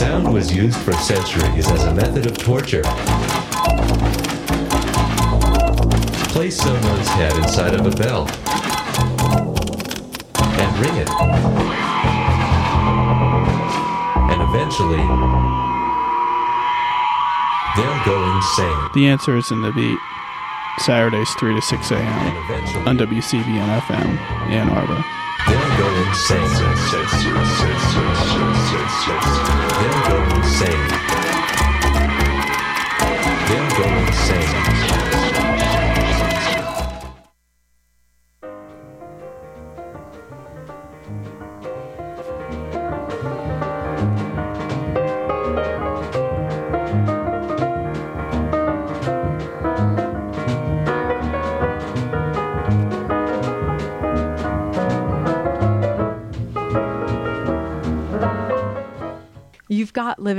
sound was used for centuries as a method of torture. Place someone's head inside of a bell and ring it. And eventually, they'll go insane. The answer is in the beat. Saturdays 3 to 6 a.m. And on WCBN FM, Ann Arbor. Go insane. They'll go insane. They'll go insane.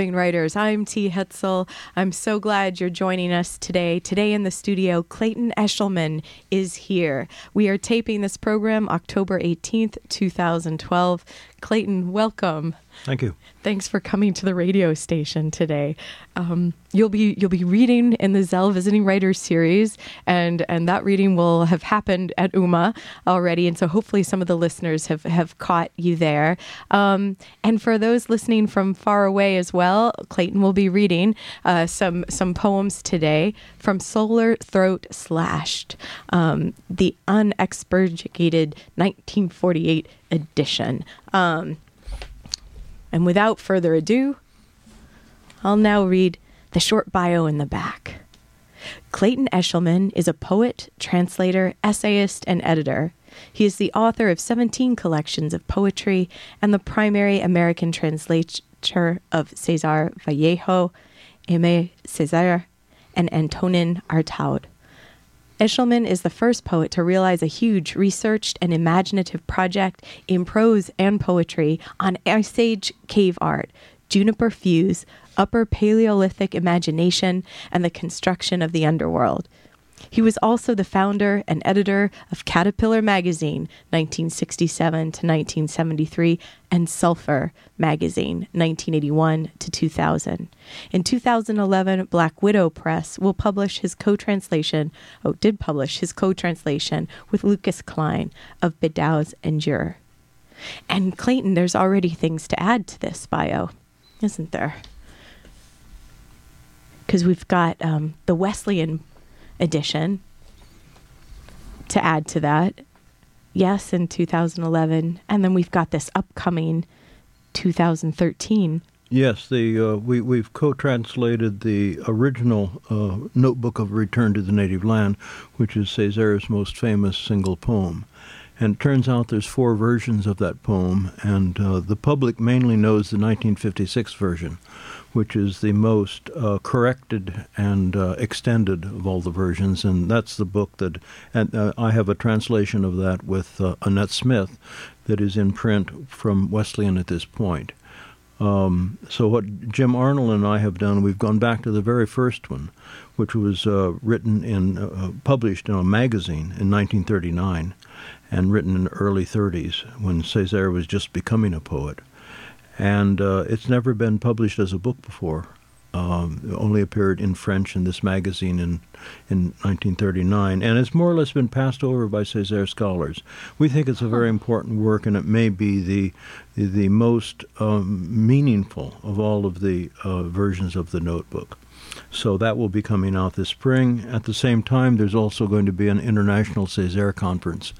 Living writers. I'm T. Hetzel. I'm so glad you're joining us today. Today in the studio, Clayton Eshleman is here. We are taping this program October 18th, 2012. Clayton, welcome. Thank you. Thanks for coming to the radio station today. Um, you'll be you'll be reading in the Zell Visiting Writers series, and and that reading will have happened at UMA already, and so hopefully some of the listeners have have caught you there. Um, and for those listening from far away as well, Clayton will be reading uh, some some poems today from Solar Throat Slashed, um, the unexpurgated 1948 edition. Um, and without further ado, I'll now read the short bio in the back. Clayton Eshleman is a poet, translator, essayist, and editor. He is the author of 17 collections of poetry and the primary American of Cesar Vallejo, Aimé Césaire, and Antonin Artaud. Eshleman is the first poet to realize a huge researched and imaginative project in prose and poetry on Ice Age cave art, juniper fuse, upper Paleolithic imagination, and the construction of the underworld. He was also the founder and editor of Caterpillar Magazine, 1967 to 1973, and Sulphur Magazine, 1981 to 2000. In 2011, Black Widow Press will publish his co-translation, oh, did publish his co-translation with Lucas Klein of Bei Dao's Endure. And Clayton, there's already things to add to this bio, isn't there? Because we've got um, the Wesleyan edition to add to that. Yes, in 2011. And then we've got this upcoming 2013. Yes, the uh, we we've co-translated the original uh, Notebook of Return to the Native Land, which is Césaire's most famous single poem. And it turns out there's four versions of that poem, and uh, the public mainly knows the 1956 version, which is the most uh, corrected and uh, extended of all the versions, and that's the book that. And uh, I have a translation of that with uh, Annette Smith, that is in print from Wesleyan at this point. Um, so what Jim Arnold and I have done, we've gone back to the very first one, which was uh, written in, uh, published in a magazine in 1939, and written in the early 30s when Césaire was just becoming a poet, and uh, it's never been published as a book before. Um, it only appeared in French in this magazine in in 1939, and it's more or less been passed over by Césaire scholars. We think it's a very important work, and it may be the the, the most um, meaningful of all of the uh, versions of the notebook. So that will be coming out this spring. At the same time, there's also going to be an international Césaire conference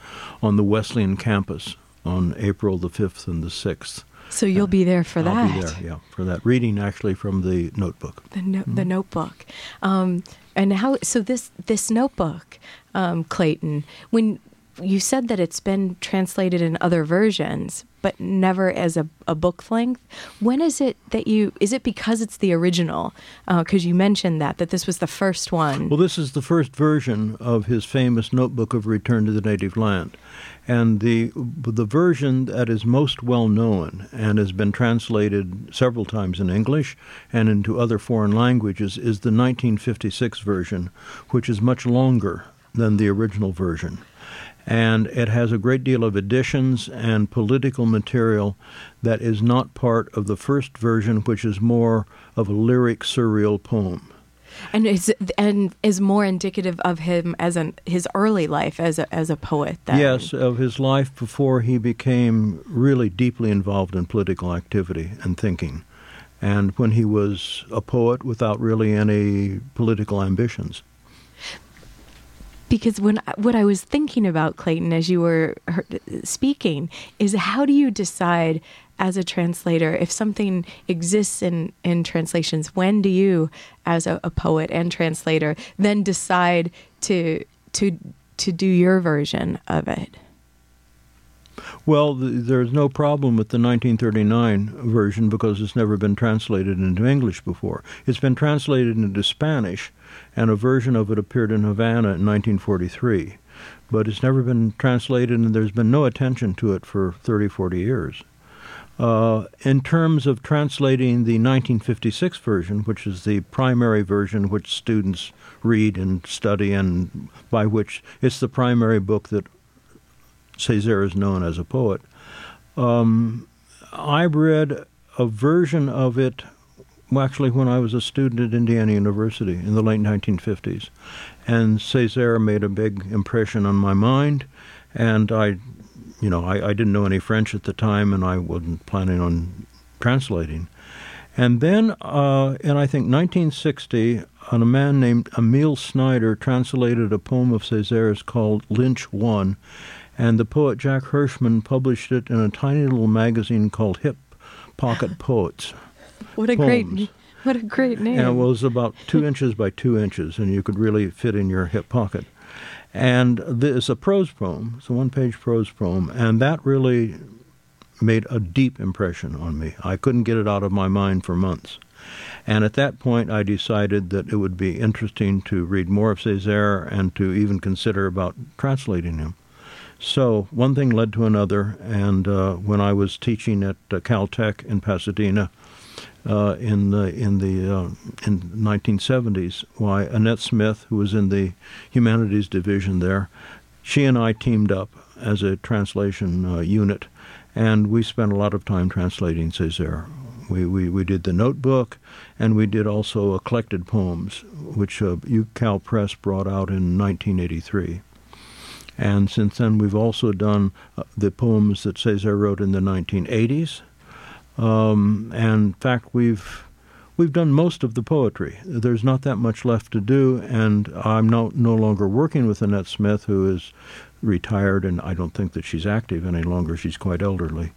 on the Wesleyan campus on April the 5th and the 6th. So you'll be there for I'll that. be there, yeah, for that reading actually from the notebook. The no- the notebook. Um, and how so this this notebook, um, Clayton, when you said that it's been translated in other versions, but never as a, a book length. When is it that you? Is it because it's the original? Because you mentioned that that this was the first one. Well, this is the first version of his famous Notebook of Return to the Native Land. And the the version that is most well known and has been translated several times in English and into other foreign languages is the 1956 version, which is much longer than the original version. and it has a great deal of additions and political material that is not part of the first version, which is more of a lyric surreal poem. And is and is more indicative of him as an his early life as a as a poet. Yes, of his life before he became really deeply involved in political activity and thinking, and when he was a poet without really any political ambitions because when what I was thinking about Clayton as you were speaking is how do you decide as a translator if something exists in in translations when do you as a, a poet and translator then decide to to to do your version of it well, there's no problem with the 1939 version because it's never been translated into English before. It's been translated into Spanish, and a version of it appeared in Havana in 1943. But it's never been translated, and there's been no attention to it for 30, 40 years. Uh, in terms of translating the 1956 version, which is the primary version which students read and study, and by which it's the primary book that Césaire is known as a poet. Um, I read a version of it actually when I was a student at Indiana University in the late 1950s. And Césaire made a big impression on my mind. And I, you know, I, I didn't know any French at the time and I wasn't planning on translating. And then, uh, in I think 1960, a man named Emil Snyder translated a poem of Césaire's called Lynch One, and the poet Jack Hirschman published it in a tiny little magazine called Hip Pocket Poets. What a poems. great what a great name. And it was about two inches by two inches, and you could really fit in your hip pocket. And it's a prose poem. It's a one-page prose poem, and that really made a deep impression on me. I couldn't get it out of my mind for months. And at that point, I decided that it would be interesting to read more of Césaire and to even consider about translating him. So one thing led to another, and uh, when I was teaching at uh, Caltech in Pasadena uh, in the in the uh, in 1970s, why Annette Smith, who was in the humanities division there, she and I teamed up as a translation uh, unit, and we spent a lot of time translating Césaire. We, we, we did the notebook, and we did also a collected poems, which uh, UCal Press brought out in 1983. And since then, we've also done uh, the poems that Césaire wrote in the 1980s. Um, and in fact, we've we've done most of the poetry. There's not that much left to do, and I'm no, no longer working with Annette Smith, who is retired, and I don't think that she's active any longer. She's quite elderly.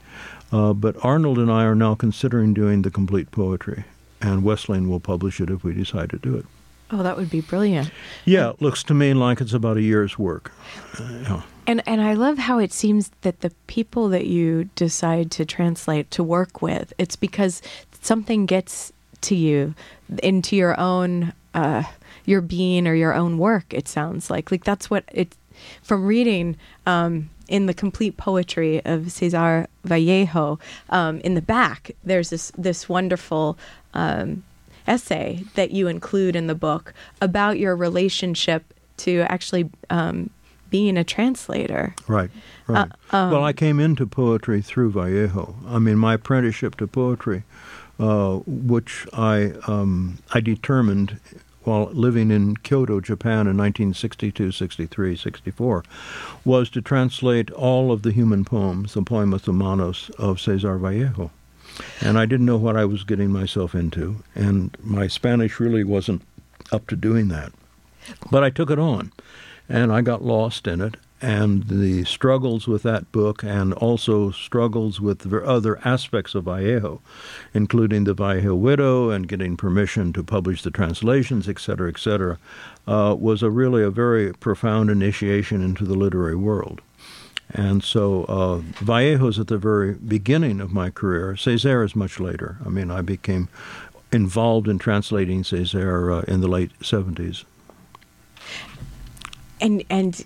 Uh, but Arnold and I are now considering doing the complete poetry, and Wesleyan will publish it if we decide to do it. Oh, that would be brilliant. Yeah, it looks to me like it's about a year's work. Uh, yeah. And and I love how it seems that the people that you decide to translate to work with, it's because something gets to you into your own uh, your being or your own work. It sounds like like that's what it from reading. Um, in the complete poetry of Cesar Vallejo, um, in the back, there's this this wonderful um, essay that you include in the book about your relationship to actually um, being a translator. Right, right. Uh, um, well, I came into poetry through Vallejo. I mean, my apprenticeship to poetry, uh, which I um, I determined while living in Kyoto, Japan in 1962, 63, 64, was to translate all of the human poems, the Poemas Humanos of Cesar Vallejo. And I didn't know what I was getting myself into, and my Spanish really wasn't up to doing that. But I took it on, and I got lost in it. And the struggles with that book, and also struggles with the other aspects of Vallejo, including the Vallejo widow and getting permission to publish the translations, et cetera, et cetera, uh, was a really a very profound initiation into the literary world. And so uh, Vallejo's at the very beginning of my career. Césaire is much later. I mean, I became involved in translating Césaire uh, in the late 70s. And and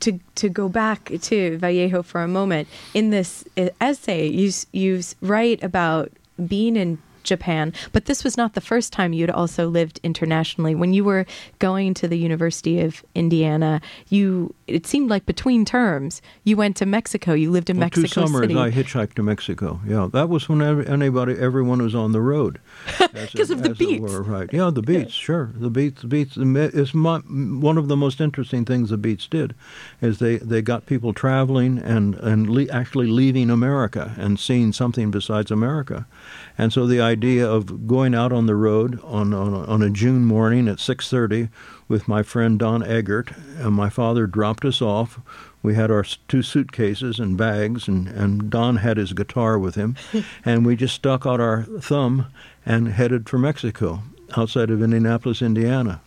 to to go back to Vallejo for a moment, in this essay, you you write about being in Japan. But this was not the first time you'd also lived internationally. When you were going to the University of Indiana, you it seemed like between terms you went to Mexico. You lived in Well, Mexico two summers City. I hitchhiked to Mexico. Yeah, that was when anybody, everyone was on the road. as 'Cause of the beats. were, right? Yeah, the beats. Sure, the beats. The beats. It's my, one of the most interesting things the beats did, is they, they got people traveling and and le- actually leaving America and seeing something besides America, and so the idea of going out on the road on on a, on a June morning at six thirty with my friend Don Eggert, and my father dropped us off. We had our two suitcases and bags, and, and Don had his guitar with him, and we just stuck out our thumb and headed for Mexico, outside of Indianapolis, Indiana.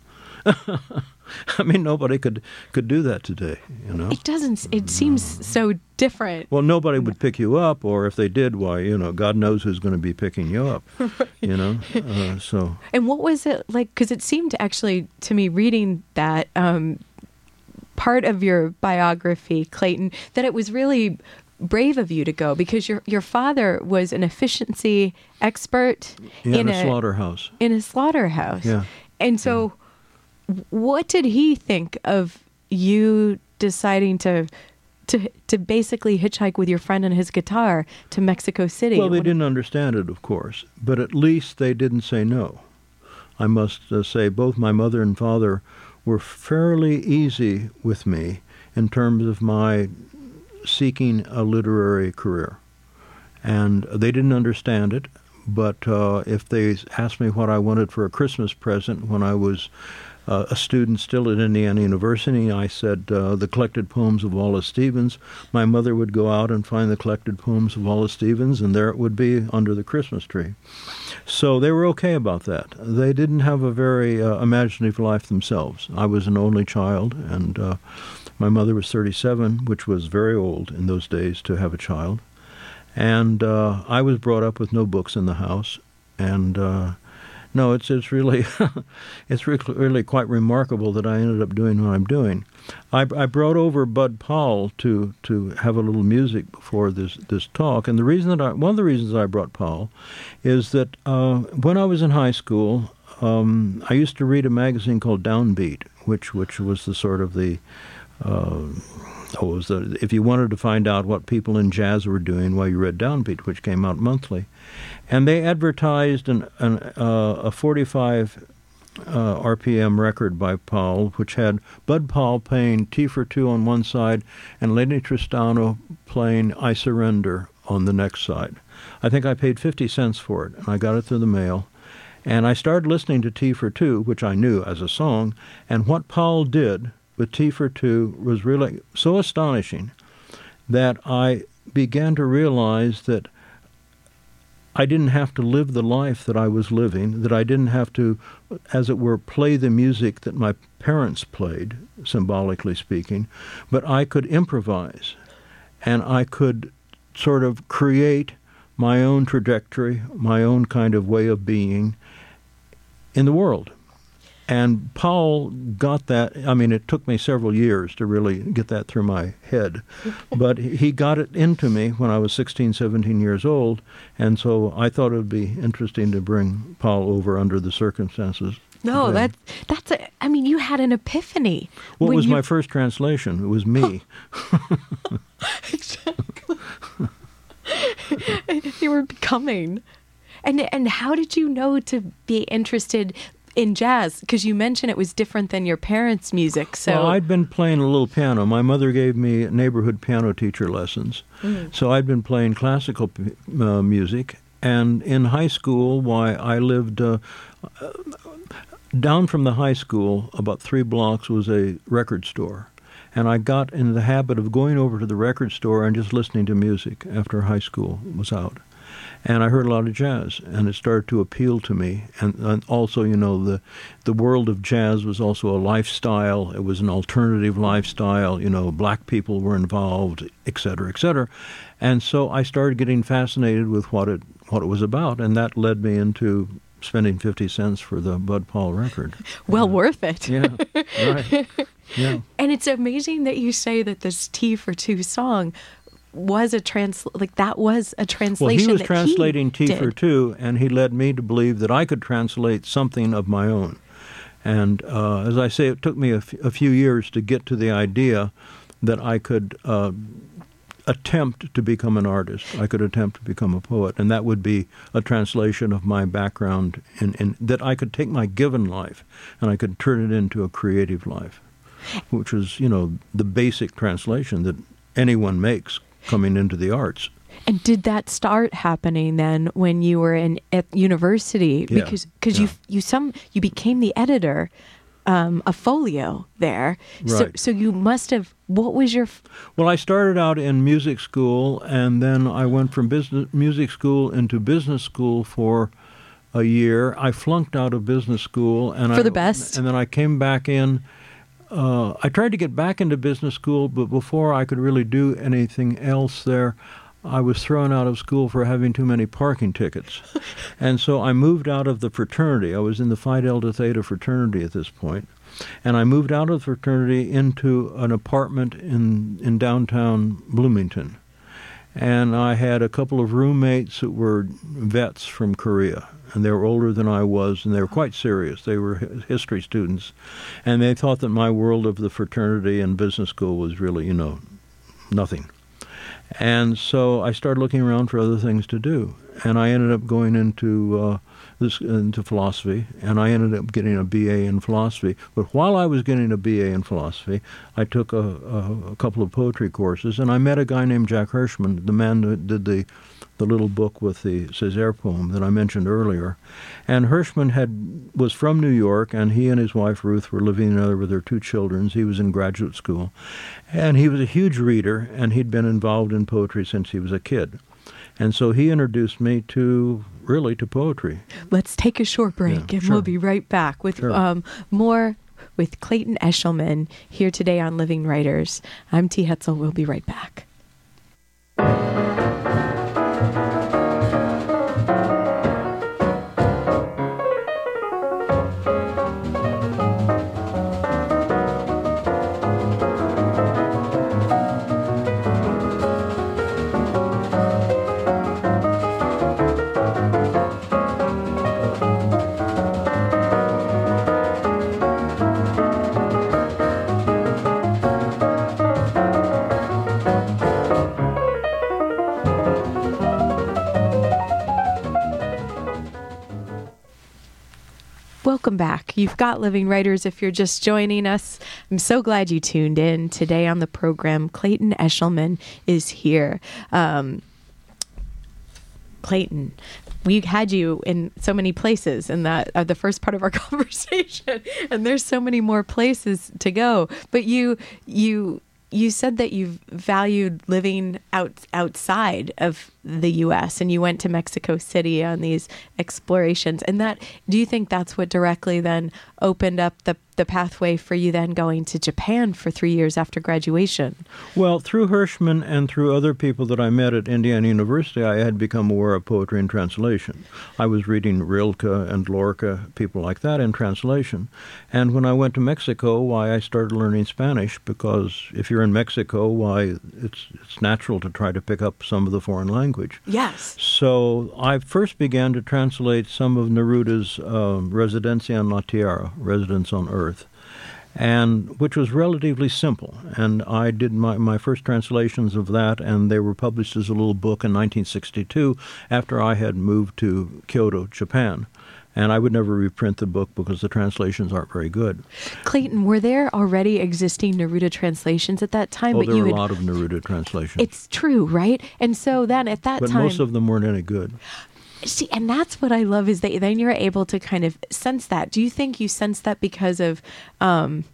I mean, nobody could could do that today, you know. it doesn't. It seems so different. Well, nobody would pick you up, or if they did, why, you know, God knows who's going to be picking you up, you know. Uh, so And what was it like? Because it seemed actually to me, reading that um, part of your biography, Clayton, that it was really brave of you to go because your your father was an efficiency expert yeah, in in a slaughterhouse. in a slaughterhouse. Yeah. And so, what did he think of you deciding to? To, to basically hitchhike with your friend and his guitar to Mexico City. Well, they What- didn't understand it, of course, but at least they didn't say no. I must uh, say, both my mother and father were fairly easy with me in terms of my seeking a literary career. And they didn't understand it, but uh, if they asked me what I wanted for a Christmas present when I was uh, a student still at Indiana University, I said uh, the collected poems of Wallace Stevens. My mother would go out and find the collected poems of Wallace Stevens, and there it would be under the Christmas tree. So they were okay about that. They didn't have a very uh, imaginative life themselves. I was an only child, and uh, my mother was 37, which was very old in those days to have a child. And uh, I was brought up with no books in the house, and uh, no, it's it's really it's re- really quite remarkable that I ended up doing what I'm doing. I, I brought over Bud Powell to to have a little music before this this talk, and the reason that I one of the reasons I brought Powell is that uh, when I was in high school, um, I used to read a magazine called Downbeat, which which was the sort of the uh, oh, was the, if you wanted to find out what people in jazz were doing, well, you read Downbeat, which came out monthly, and they advertised an, an uh, a 45 uh, RPM record by Powell, which had Bud Powell playing Tea for Two on one side and Lennie Tristano playing I Surrender on the next side. I think I paid 50 cents for it, and I got it through the mail. And I started listening to Tea for Two, which I knew as a song, and what Powell did with Tea for Two was really so astonishing that I began to realize that I didn't have to live the life that I was living, that I didn't have to, as it were, play the music that my parents played, symbolically speaking, but I could improvise and I could sort of create my own trajectory, my own kind of way of being in the world. And Powell got that. I mean, it took me several years to really get that through my head. but he got it into me when I was 16, 17 years old. And so I thought it would be interesting to bring Powell over under the circumstances. No, that's that's a. I mean, you had an epiphany. What was you- my first translation? It was me. Exactly. you were becoming, and and how did you know to be interested in jazz? Because you mentioned it was different than your parents' music. So Well, I'd been playing a little piano. My mother gave me neighborhood piano teacher lessons. So I'd been playing classical uh, music. And in high school, why I lived uh, uh, down from the high school, about three blocks was a record store. And I got in the habit of going over to the record store and just listening to music after high school was out. And I heard a lot of jazz, and it started to appeal to me. And, and also, you know, the the world of jazz was also a lifestyle. It was an alternative lifestyle. You know, black people were involved, et cetera, et cetera. And so I started getting fascinated with what it what it was about, and that led me into spending fifty cents for the Bud Powell record. well worth it. Yeah, right. Yeah. And it's amazing that you say that this Tea for Two song was a trans like that was a translation. Well, he was translating he Tiefer did. too, and he led me to believe that I could translate something of my own. And uh, as I say, it took me a, f- a few years to get to the idea that I could uh, attempt to become an artist. I could attempt to become a poet, and that would be a translation of my background. In, in that I could take my given life and I could turn it into a creative life, which is, you know, the basic translation that anyone makes coming into the arts. And did that start happening then when you were in at university? Yeah, Because because you yeah. you some you became the editor um, a Folio there. So Right. so you must have. What was your? f- Well, I started out in music school, and then I went from business music school into business school for a year. I flunked out of business school, and For I, the best. And then I came back in. Uh, I tried to get back into business school, but before I could really do anything else there, I was thrown out of school for having too many parking tickets. and so I moved out of the fraternity. I was in the Phi Delta Theta fraternity at this point. And I moved out of the fraternity into an apartment in, in downtown Bloomington. And I had a couple of roommates that were vets from Korea. And they were older than I was, and they were quite serious. They were history students. And they thought that my world of the fraternity and business school was really, you know, nothing. And so I started looking around for other things to do, and I ended up going into uh, this into philosophy, and I ended up getting a BA in philosophy. But while I was getting a BA in philosophy, I took a, a, a couple of poetry courses, and I met a guy named Jack Hirschman, the man that did the the little book with the Césaire poem that I mentioned earlier. And Hirschman had was from New York, and he and his wife Ruth were living together with their two children. He was in graduate school, and he was a huge reader, and he'd been involved in poetry since he was a kid. And so he introduced me to really to poetry. Let's take a short break, Yeah, and sure. we'll be right back with Sure. um, more with Clayton Eshleman here today on Living Writers. I'm T. Hetzel. We'll be right back. Welcome back. You've got Living Writers if you're just joining us. I'm so glad you tuned in. Today on the program, Clayton Eshleman is here. Um, Clayton, we had you in so many places in that uh, the first part of our conversation, and there's so many more places to go. But you, you, you said that you've valued living out outside of the U.S. and you went to Mexico City on these explorations. And that, do you think that's what directly then opened up the the pathway for you then going to Japan for three years after graduation? Well, through Hirschman and through other people that I met at Indiana University, I had become aware of poetry in translation. I was reading Rilke and Lorca, people like that, in translation. And when I went to Mexico, why I started learning Spanish because if you're in Mexico, why it's it's natural to try to pick up some of the foreign language. Yes. So I first began to translate some of Neruda's um, Residencia en la Tierra, Residence on Earth, and which was relatively simple. And I did my, my first translations of that, and they were published as a little book in 1962 after I had moved to Kyoto, Japan. And I would never reprint the book because the translations aren't very good. Clayton, were there already existing Neruda translations at that time? Oh, but there you were a had, lot of Neruda translations. It's true, right? And so then at that but time, But most of them weren't any good. see, and that's what I love is that then you're able to kind of sense that. Do you think you sense that because of, um,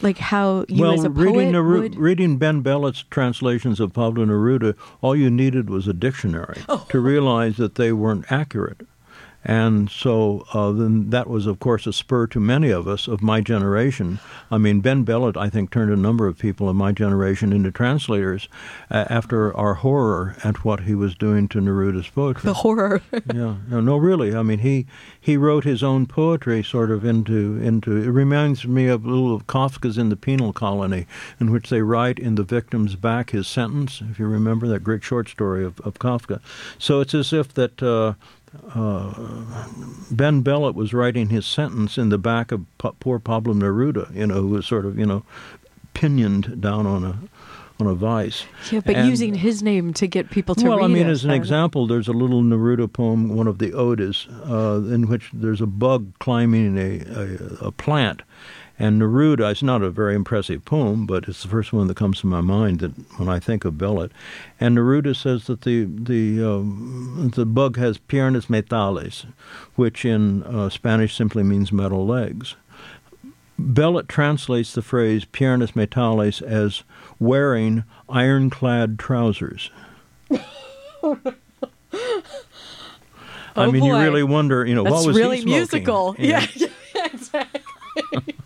like how you well, as a poet reading, Neru- would? reading Ben Belitt's translations of Pablo Neruda, all you needed was a dictionary Oh. to realize that they weren't accurate. And so uh, then that was, of course, a spur to many of us of my generation. I mean, Ben Belitt, I think, turned a number of people of my generation into translators uh, after our horror at what he was doing to Neruda's poetry. The horror. yeah, no, no, really. I mean, he he wrote his own poetry sort of into into. It reminds me of a little of Kafka's in the Penal Colony, in which they write in the victim's back his sentence. If you remember that great short story of, of Kafka, so it's as if that. Uh, uh, ben Belitt was writing his sentence in the back of poor Pablo Neruda, you know, who was sort of, you know, pinioned down on a on a vice. Yeah, but And- using his name to get people to read. well, I mean, it, as an example, there's a little Neruda poem, one of the odes, uh, in which there's a bug climbing a, a, a plant. And Neruda, it's not a very impressive poem, but it's the first one that comes to my mind that when I think of Belitt. And Neruda says that the the um, the bug has piernas metales, which in uh, Spanish simply means metal legs. Belitt translates the phrase piernas metales as wearing ironclad trousers. I Oh, mean, you really wonder, you know, That's what was really he smoking? musical. You know? Yeah, yeah,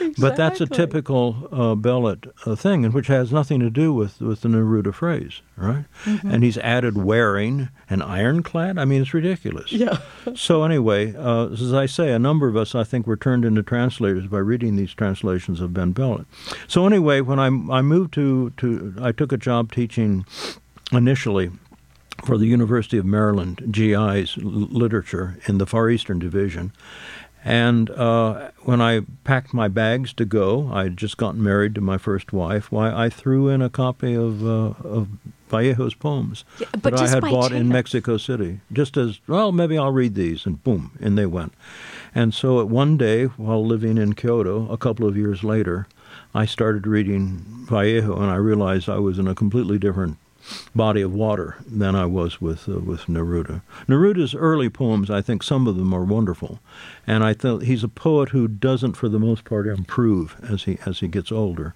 exactly. But that's a typical uh, Belitt uh, thing, and which has nothing to do with, with the Neruda phrase, right? Mm-hmm. And he's added wearing an ironclad. I mean, it's ridiculous. Yeah. So anyway, uh, as I say, a number of us, I think, were turned into translators by reading these translations of Ben Belitt. So anyway, when I I moved to to I took a job teaching initially for the University of Maryland GI's literature in the Far Eastern Division. And uh, when I packed my bags to go, I had just gotten married to my first wife. Why I threw in a copy of uh, of Vallejo's poems Yeah, that I had bought in. Mexico City, just as well. Maybe I'll read these, and boom, in they went. And so, at one day, while living in Kyoto, a couple of years later, I started reading Vallejo, and I realized I was in a completely different body of water than I was with uh, with Neruda. Neruda's early poems, I think some of them are wonderful, and I think he's a poet who doesn't, for the most part, improve as he as he gets older.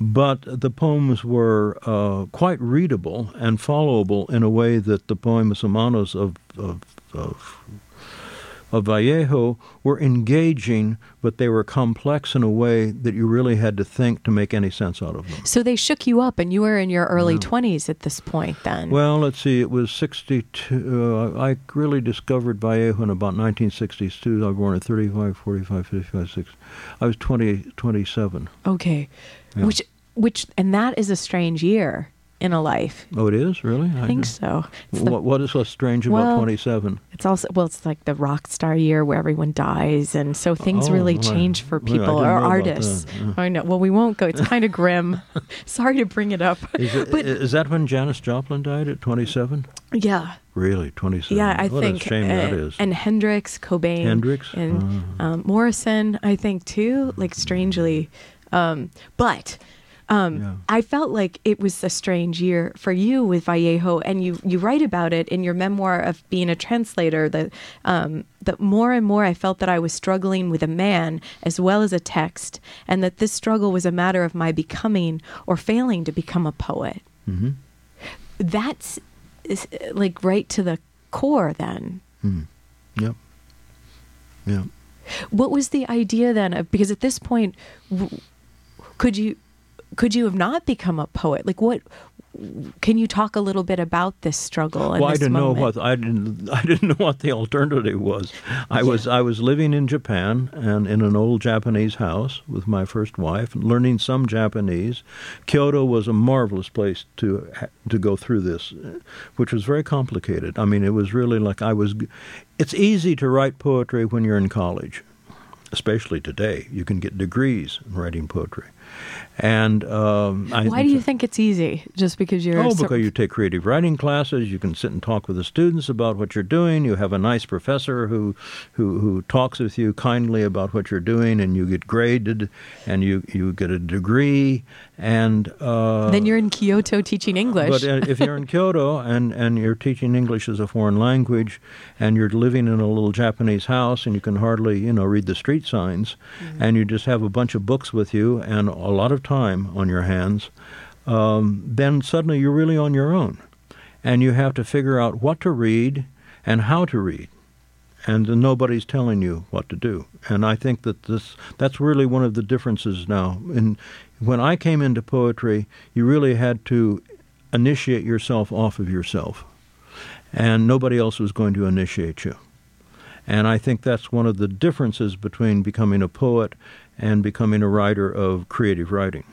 But the poems were uh, quite readable and followable in a way that the poemas humanos of of, of of Vallejo were engaging, but they were complex in a way that you really had to think to make any sense out of them. So they shook you up, and you were in your early 20s at this point then. Well, let's see, it was 62. Uh, I really discovered Vallejo in about 1962. I was born at 35, 45, 55, 60. I was 20, 27. okay. Yeah. Which, which, and that is a strange year in a life. Oh, it is? Really? I think so. The- What, what is so strange about Well, 27? it's also, well, it's like the rock star year where everyone dies. And so things Oh, really well, change for people didn't or artists. yeah. I know. Well, we won't go. It's kind of grim. Sorry to bring it up. Is, it, but is that when Janis Joplin died at 27? yeah. Really, 27? Yeah, I what think, a shame that uh, is. and Hendrix, Cobain, Hendrix? and Ah. um, Morrison, I think too. Like strangely, um, but um, Yeah. I felt like it was a strange year for you with Vallejo, and you you write about it in your memoir of being a translator. That um, that more and more I felt that I was struggling with a man as well as a text, and that this struggle was a matter of my becoming or failing to become a poet. hmm That's uh, like right to the core then. Mm. Yep. Yep. What was the idea then? Of, because at this point, w- could you could you have not become a poet? Like what? Can you talk a little bit about this struggle? Well, I didn't moment? know what I didn't I didn't know what the alternative was. I was I was living in Japan and in an old Japanese house with my first wife, learning some Japanese. Kyoto was a marvelous place to to go through this, which was very complicated. I mean, it was really like I was. It's easy to write poetry when you're in college, especially today. You can get degrees in writing poetry, and um, I, Why do you think it's easy? Just because you're Oh, so- because you take creative writing classes, you can sit and talk with the students about what you're doing. You have a nice professor who, who, who talks with you kindly about what you're doing, and you get graded, and you, you get a degree, and uh, then you're in Kyoto teaching English. But uh, if you're in Kyoto and, and you're teaching English as a foreign language, and you're living in a little Japanese house, and you can hardly you know read the street signs, and you just have a bunch of books with you and a lot of time on your hands, um, then suddenly you're really on your own, and you have to figure out what to read, and how to read. And nobody's telling you what to do. And I think that this that's really one of the differences now. And when I came into poetry, you really had to initiate yourself off of yourself. And nobody else was going to initiate you. And I think that's one of the differences between becoming a poet and becoming a writer of creative writing.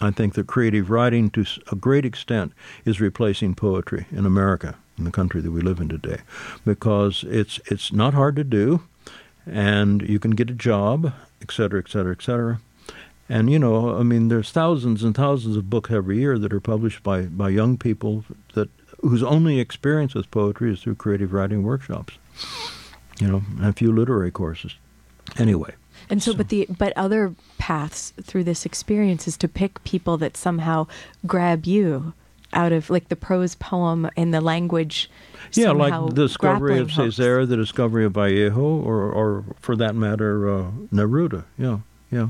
I think that creative writing, to a great extent, is replacing poetry in America, in the country that we live in today, because it's it's not hard to do, and you can get a job, et cetera, et cetera, et cetera. And you know, I mean, there's thousands and thousands of books every year that are published by by young people that whose only experience with poetry is through creative writing workshops, you know, and a few literary courses. Anyway. And so, so, but the but other paths through this experience is to pick people that somehow grab you out of like the prose poem and the language. Yeah, like the discovery of Césaire, the discovery of Vallejo, or or for that matter, uh, Neruda. Yeah, yeah.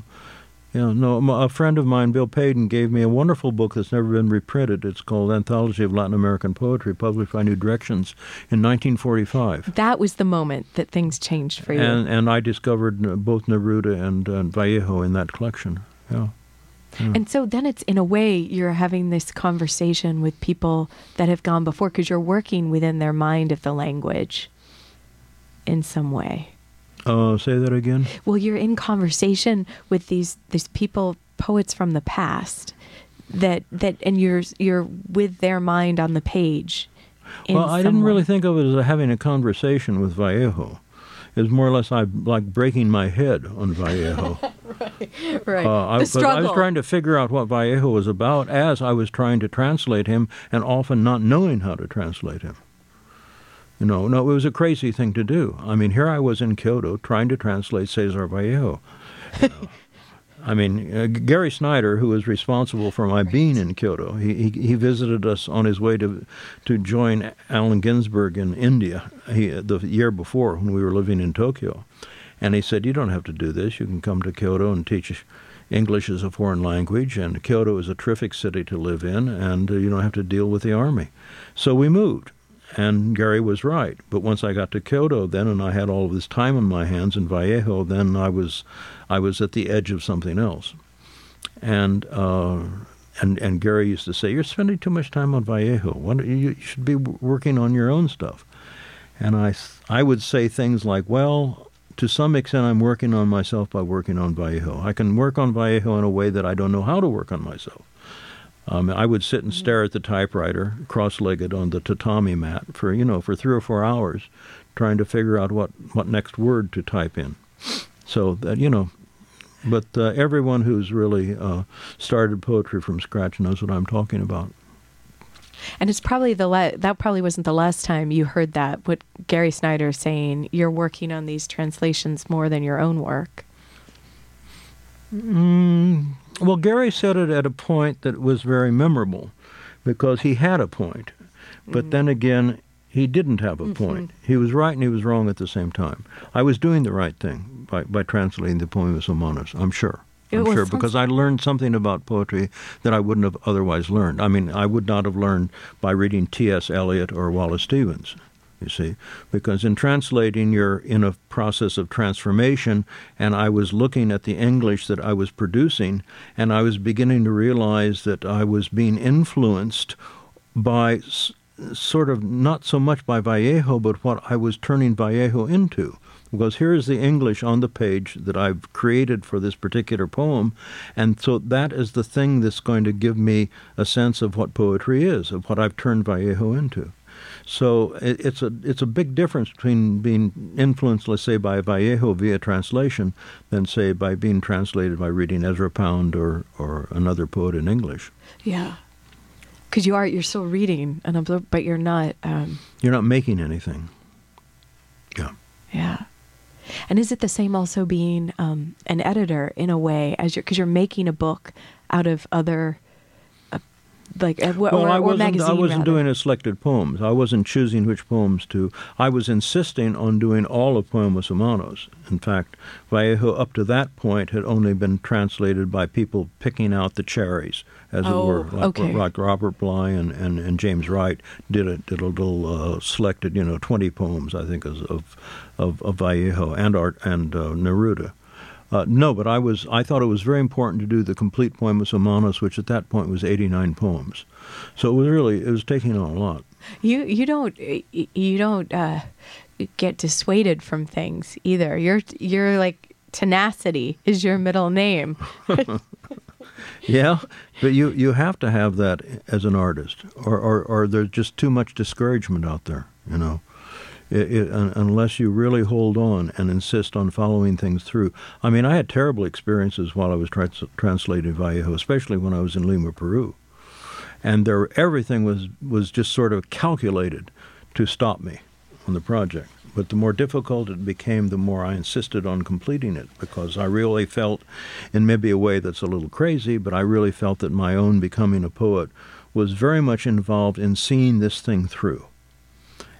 Yeah, no, a friend of mine, Bill Payden, gave me a wonderful book that's never been reprinted. It's called Anthology of Latin American Poetry, published by New Directions in 1945. That was the moment that things changed for you. And, and I discovered uh, both Neruda and, and Vallejo in that collection. Yeah. yeah. And so then it's in a way you're having this conversation with people that have gone before because you're working within their mind of the language in some way. Uh, say that again. Well, you're in conversation with these these people, poets from the past, that that, and you're you're with their mind on the page. Well, I didn't way. really think of it as having a conversation with Vallejo. It's more or less I like breaking my head on Vallejo. right, right. Uh, I, the struggle. I was trying to figure out what Vallejo was about as I was trying to translate him, and often not knowing how to translate him. You know, no, it was a crazy thing to do. I mean, here I was in Kyoto trying to translate Cesar Vallejo. You know. I mean, uh, Gary Snyder, who was responsible for my being in Kyoto, he, he, he visited us on his way to to join Allen Ginsberg in India he, the year before when we were living in Tokyo, and he said, "You don't have to do this. You can come to Kyoto and teach." English as a foreign language, and Kyoto is a terrific city to live in, and uh, you don't have to deal with the army. So we moved. And Gary was right. But once I got to Kyoto, then, and I had all of this time on my hands in Vallejo, then I was, I was at the edge of something else. And uh, and and Gary used to say, "You're spending too much time on Vallejo. Why don't you should be working on your own stuff." And I I would say things like, "Well, to some extent, I'm working on myself by working on Vallejo. I can work on Vallejo in a way that I don't know how to work on myself." Um, I would sit and stare at the typewriter, cross-legged on the tatami mat for you know for three or four hours, trying to figure out what what next word to type in. So that you know, but uh, everyone who's really uh, started poetry from scratch knows what I'm talking about. And it's probably the la- that probably wasn't the last time you heard that. What Gary Snyder saying, you're working on these translations more than your own work. Mm, well, Gary said it at a point that was very memorable because he had a point. But mm-hmm. then again, he didn't have a mm-hmm. point. He was right and he was wrong at the same time. I was doing the right thing by, by translating the Poemas Humanos, I'm sure. I'm sure because I learned something about poetry that I wouldn't have otherwise learned. I mean, I would not have learned by reading T.S. Eliot or Wallace Stevens you see, because in translating, you're in a process of transformation, and I was looking at the English that I was producing, and I was beginning to realize that I was being influenced by s- sort of not so much by Vallejo, but what I was turning Vallejo into. Because here is the English on the page that I've created for this particular poem, and so that is the thing that's going to give me a sense of what poetry is, of what I've turned Vallejo into. So it, it's a it's a big difference between being influenced, let's say, by Vallejo via translation, than say by being translated by reading Ezra Pound or or another poet in English. Yeah, because you are you're still reading, and but you're not. Um, you're not making anything. Yeah. Yeah. And is it the same also being um, an editor in a way as you're because you're making a book out of other like uh, well, or, I wasn't. I wasn't rather? doing a selected poems. I wasn't choosing which poems to. I was insisting on doing all of Poemas Humanos. In fact, Vallejo up to that point had only been translated by people picking out the cherries, as Oh, it were, like, okay. like Robert Bly and, and, and James Wright did a did a little uh, selected, you know, twenty poems I think of of, of, of Vallejo and art and uh, Neruda. Uh, no, but I was I thought it was very important to do the complete Poemas Humanos, which at that point was 89 poems. So it was really it was taking on a lot. You you don't you don't uh, get dissuaded from things either. You're you're like tenacity is your middle name. Yeah, but you you have to have that as an artist, or or, or there's just too much discouragement out there. You know, it, it, un, unless you really hold on and insist on following things through. I mean, I had terrible experiences while I was trans- translating Vallejo, especially when I was in Lima, Peru, and there everything was was just sort of calculated to stop me on the project. But the more difficult it became, the more I insisted on completing it because I really felt, in maybe a way that's a little crazy, but I really felt that my own becoming a poet was very much involved in seeing this thing through.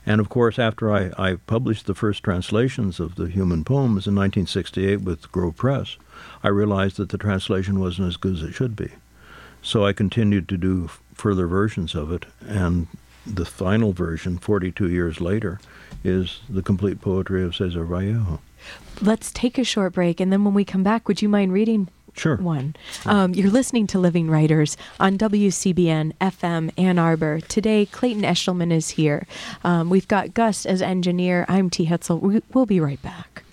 And of course, after I, I published the first translations of the human poems in 1968 with Grove Press, I realized that the translation wasn't as good as it should be. So I continued to do further versions of it, and the final version, 42 years later, is the complete poetry of Cesar Vallejo. Let's take a short break, and then when we come back, would you mind reading Sure. one? Um, you're listening to Living Writers on WCBN FM Ann Arbor. Today, Clayton Eshleman is here. Um, we've got Gus as engineer. I'm T. Hetzel. We, we'll be right back.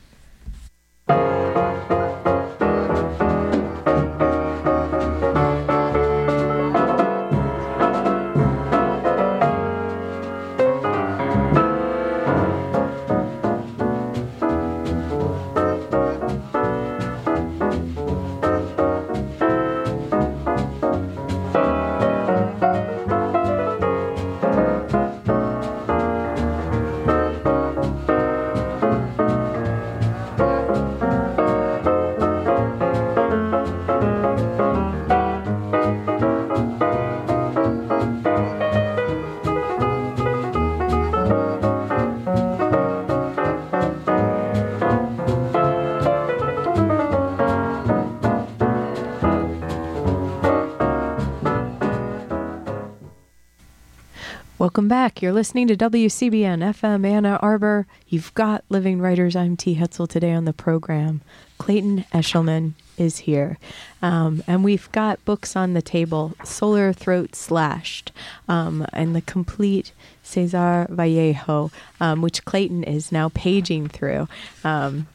Welcome back. You're listening to WCBN FM Ann Arbor. You've got Living Writers. I'm T. Hetzel today on the program. Clayton Eshleman is here. Um, and we've got books on the table Solar Throat Slashed um, and the complete Cesar Vallejo, um, which Clayton is now paging through. Um,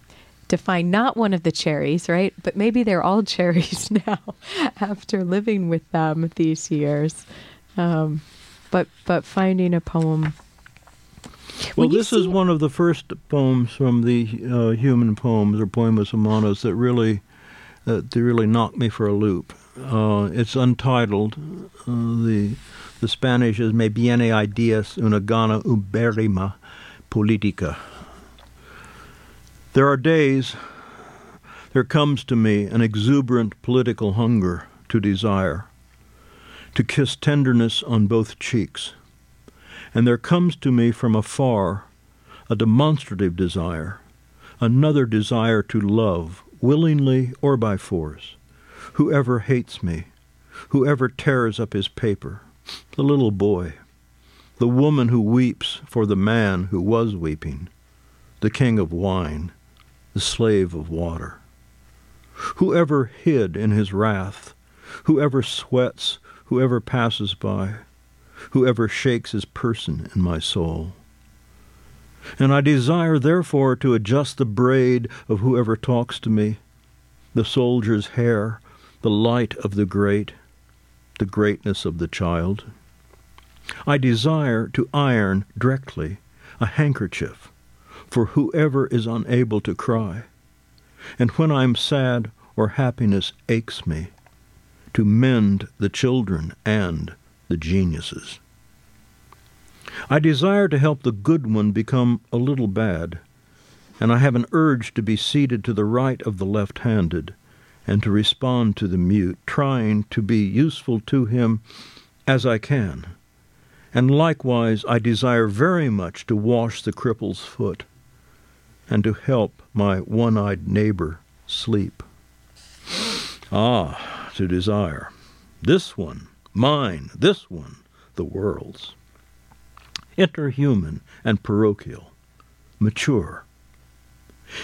to find not one of the cherries, right? But maybe they're all cherries now after living with them these years. But but finding a poem. Well, this is one of the first poems from the uh, human poems or poemas humanos that really, uh, that really knocked me for a loop. Uh, it's untitled. Uh, the the Spanish is Me viene ideas una gana uberrima política. There are days. There comes to me an exuberant political hunger to desire, to kiss tenderness on both cheeks and there comes to me from afar a demonstrative desire, another desire to love, willingly or by force, whoever hates me, whoever tears up his paper, the little boy, the woman who weeps for the man who was weeping, the king of wine, the slave of water. Whoever hid in his wrath, whoever sweats, whoever passes by, whoever shakes his person in my soul. And I desire, therefore, to adjust the braid of whoever talks to me, the soldier's hair, the light of the great, the greatness of the child. I desire to iron directly a handkerchief for whoever is unable to cry, and when I'm sad or happiness aches me, to mend the children and the geniuses. I desire to help the good one become a little bad, and I have an urge to be seated to the right of the left handed and to respond to the mute, trying to be useful to him as I can. And likewise, I desire very much to wash the cripple's foot and to help my one eyed neighbor sleep. Ah, to desire. This one, mine, this one, the world's. Interhuman and parochial, mature.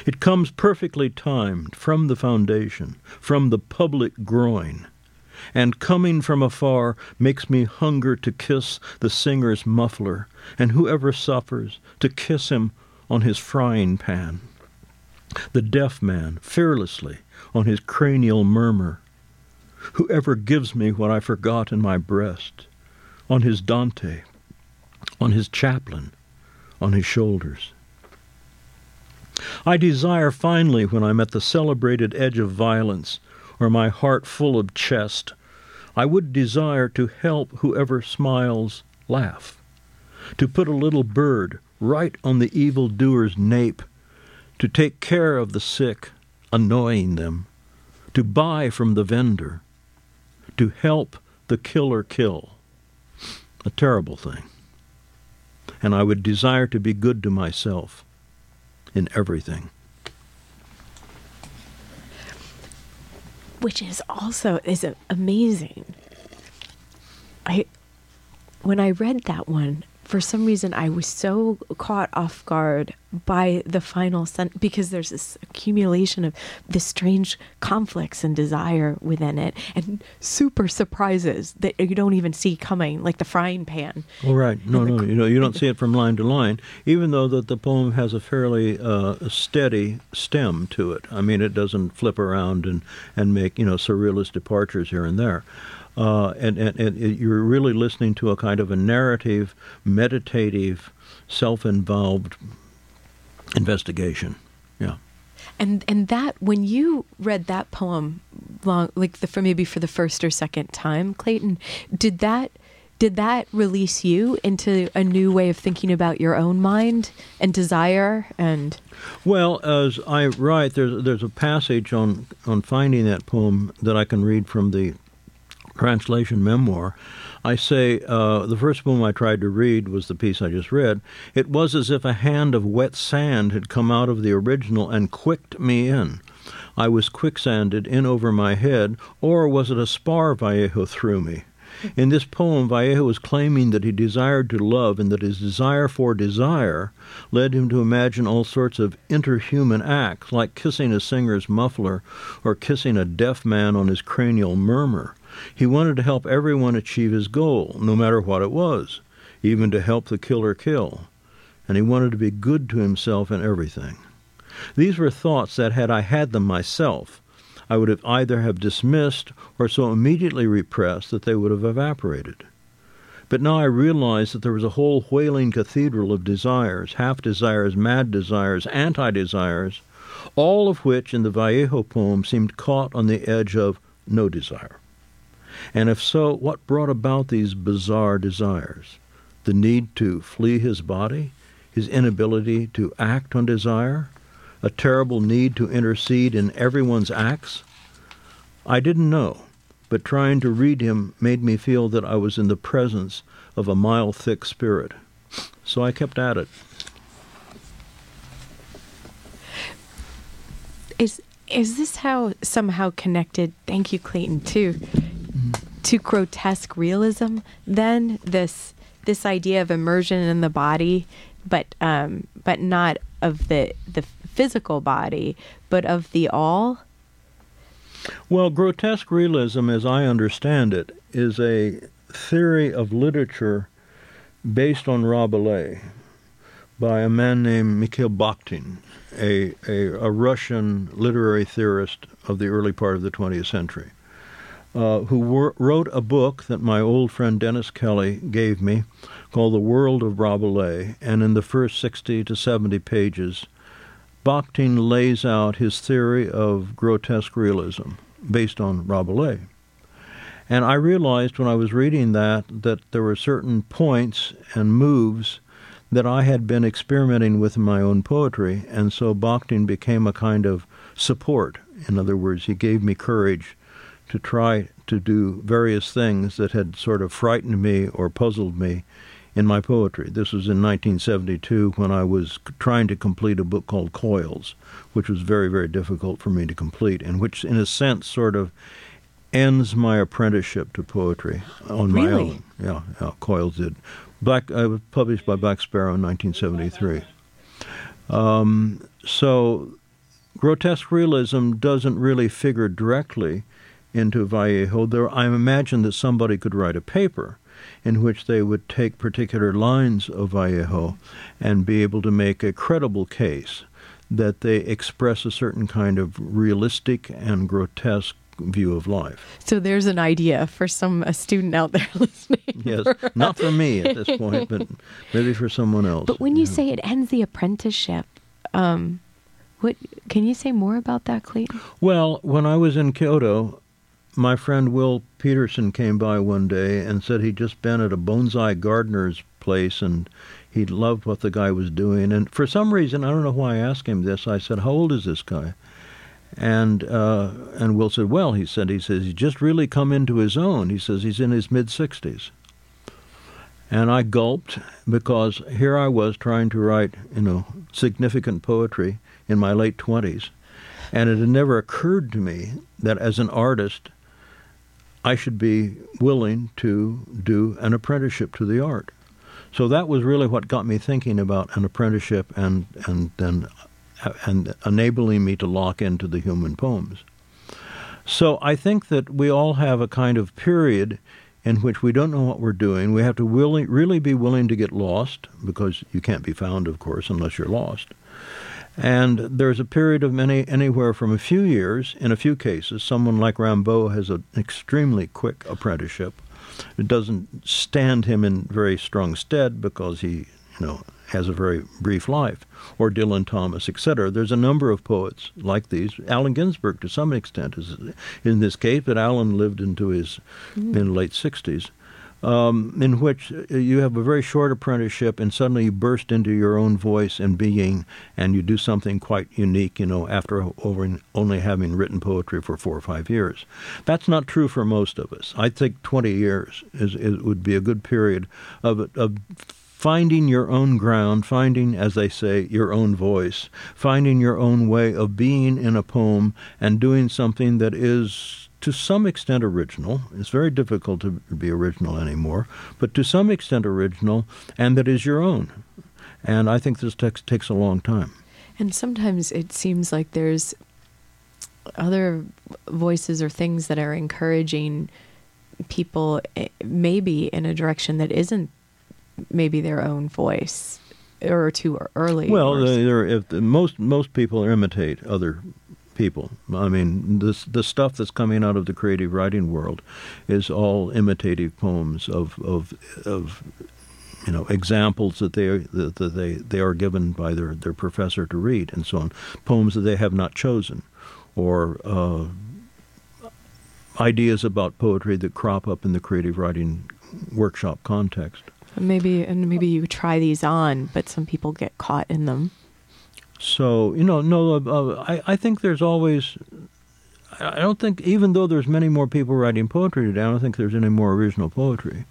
It comes perfectly timed from the foundation, from the public groin and coming from afar makes me hunger to kiss the singer's muffler, and whoever suffers, to kiss him on his frying pan. The deaf man, fearlessly, on his cranial murmur. Whoever gives me what I forgot in my breast, on his Dante, on his chaplain, on his shoulders. I desire finally, when I'm at the celebrated edge of violence, or my heart full of chest, I would desire to help whoever smiles laugh, to put a little bird right on the evil doer's nape, to take care of the sick, annoying them, to buy from the vendor, to help the killer kill. A terrible thing. And I would desire to be good to myself in everything. which is also is amazing. I when I read that one, for some reason I was so caught off guard by the final sentence because there's this accumulation of this strange conflicts and desire within it and super surprises that you don't even see coming like the frying pan. Well right. No no you know you don't see it from line to line even though that the poem has a fairly uh, steady stem to it. I mean it doesn't flip around and and make you know surrealist departures here and there uh, and, and, and you're really listening to a kind of a narrative, meditative, self-involved investigation. Yeah. And and that when you read that poem, long like the for maybe for the first or second time, Clayton, did that did that release you into a new way of thinking about your own mind and desire and well as i write there's there's a passage on on finding that poem that i can read from the translation memoir, I say uh, the first poem I tried to read was the piece I just read. It was as if a hand of wet sand had come out of the original and quicked me in. I was quicksanded in over my head, or was it a spar Vallejo threw me? In this poem, Vallejo was claiming that he desired to love and that his desire for desire led him to imagine all sorts of interhuman acts, like kissing a singer's muffler or kissing a deaf man on his cranial murmur. He wanted to help everyone achieve his goal, no matter what it was, even to help the killer kill. And he wanted to be good to himself in everything. These were thoughts that, had I had them myself, I would have either have dismissed or so immediately repressed that they would have evaporated. But now I realize that there was a whole wailing cathedral of desires, half desires, mad desires, anti desires, all of which in the Vallejo poem seemed caught on the edge of no desire. And if so, what brought about these bizarre desires? The need to flee his body, his inability to act on desire, a terrible need to intercede in everyone's acts? I didn't know, but trying to read him made me feel that I was in the presence of a mile thick spirit. So I kept at it. Is is this how somehow connected? Thank you, Clayton. Too to grotesque realism then this this idea of immersion in the body but um, but not of the the physical body but of the all? Well grotesque realism as i understand it is a theory of literature based on Rabelais by a man named Mikhail Bakhtin, a, a, a Russian literary theorist of the early part of the 20th century uh, who wor- wrote a book that my old friend Dennis Kelly gave me called The World of Rabelais. And in the first 60 to 70 pages, Bakhtin lays out his theory of grotesque realism based on Rabelais. And I realized when I was reading that that there were certain points and moves that I had been experimenting with in my own poetry, and so Bakhtin became a kind of support. In other words, he gave me courage to try to do various things that had sort of frightened me or puzzled me in my poetry. This was in 1972 when I was trying to complete a book called Coils, which was very, very difficult for me to complete, and which, in a sense, sort of ends my apprenticeship to poetry on my own. Yeah, yeah, Coils did. Black, I was published by Black Sparrow in 1973. Um, so, grotesque realism doesn't really figure directly into Vallejo. There, I imagine that somebody could write a paper in which they would take particular lines of Vallejo and be able to make a credible case that they express a certain kind of realistic and grotesque view of life. So there's an idea for some a student out there listening. Yes, not for me at this point, but maybe for someone else. But when you Yeah. say it ends the apprenticeship, um, what can you say more about that, Clayton? Well, when I was in Kyoto, my friend Will Peterson came by one day and said he'd just been at a bonsai gardener's place and he loved what the guy was doing. And for some reason, I don't know why I asked him this, I said, How old is this guy? And uh, and Will said, Well, he said, he says, he's just really come into his own. He says he's in his mid 60s. And I gulped because here I was trying to write, you know, significant poetry in my late 20s. And it had never occurred to me that as an artist, I should be willing to do an apprenticeship to the art. So that was really what got me thinking about an apprenticeship and, and then and enabling me to lock into the human poems. So I think that we all have a kind of period in which we don't know what we're doing. We have to really, really be willing to get lost because you can't be found, of course, unless you're lost. And there's a period of many, anywhere from a few years, in a few cases. Someone like Rimbaud has an extremely quick apprenticeship. It doesn't stand him in very strong stead because he, you know, has a very brief life. Or Dylan Thomas, etc. There's a number of poets like these. Allen Ginsberg, to some extent, is in this case, but Allen lived into his mm-hmm. in late 60s um, in which you have a very short apprenticeship and suddenly you burst into your own voice and being and you do something quite unique, you know, after only having written poetry for four or five years. That's not true for most of us. I think 20 years is, is would be a good period of, of finding your own ground, finding, as they say, your own voice, finding your own way of being in a poem and doing something that is to some extent original. It's very difficult to be original anymore, but to some extent original, and that is your own. And I think this text takes a long time. And sometimes it seems like there's other voices or things that are encouraging people, eh, maybe in a direction that isn't maybe their own voice or too early. Well, if most most people imitate other people. I mean, this the stuff that's coming out of the creative writing world is all imitative poems of of of you know examples that they that they they are given by their their professor to read and so on. Poems that they have not chosen, or uh, ideas about poetry that crop up in the creative writing workshop context. maybe and maybe you try these on, but some people get caught in them. So you know, no, uh, uh, I I think there's always. I I don't think, even though there's many more people writing poetry today, I don't think there's any more original poetry.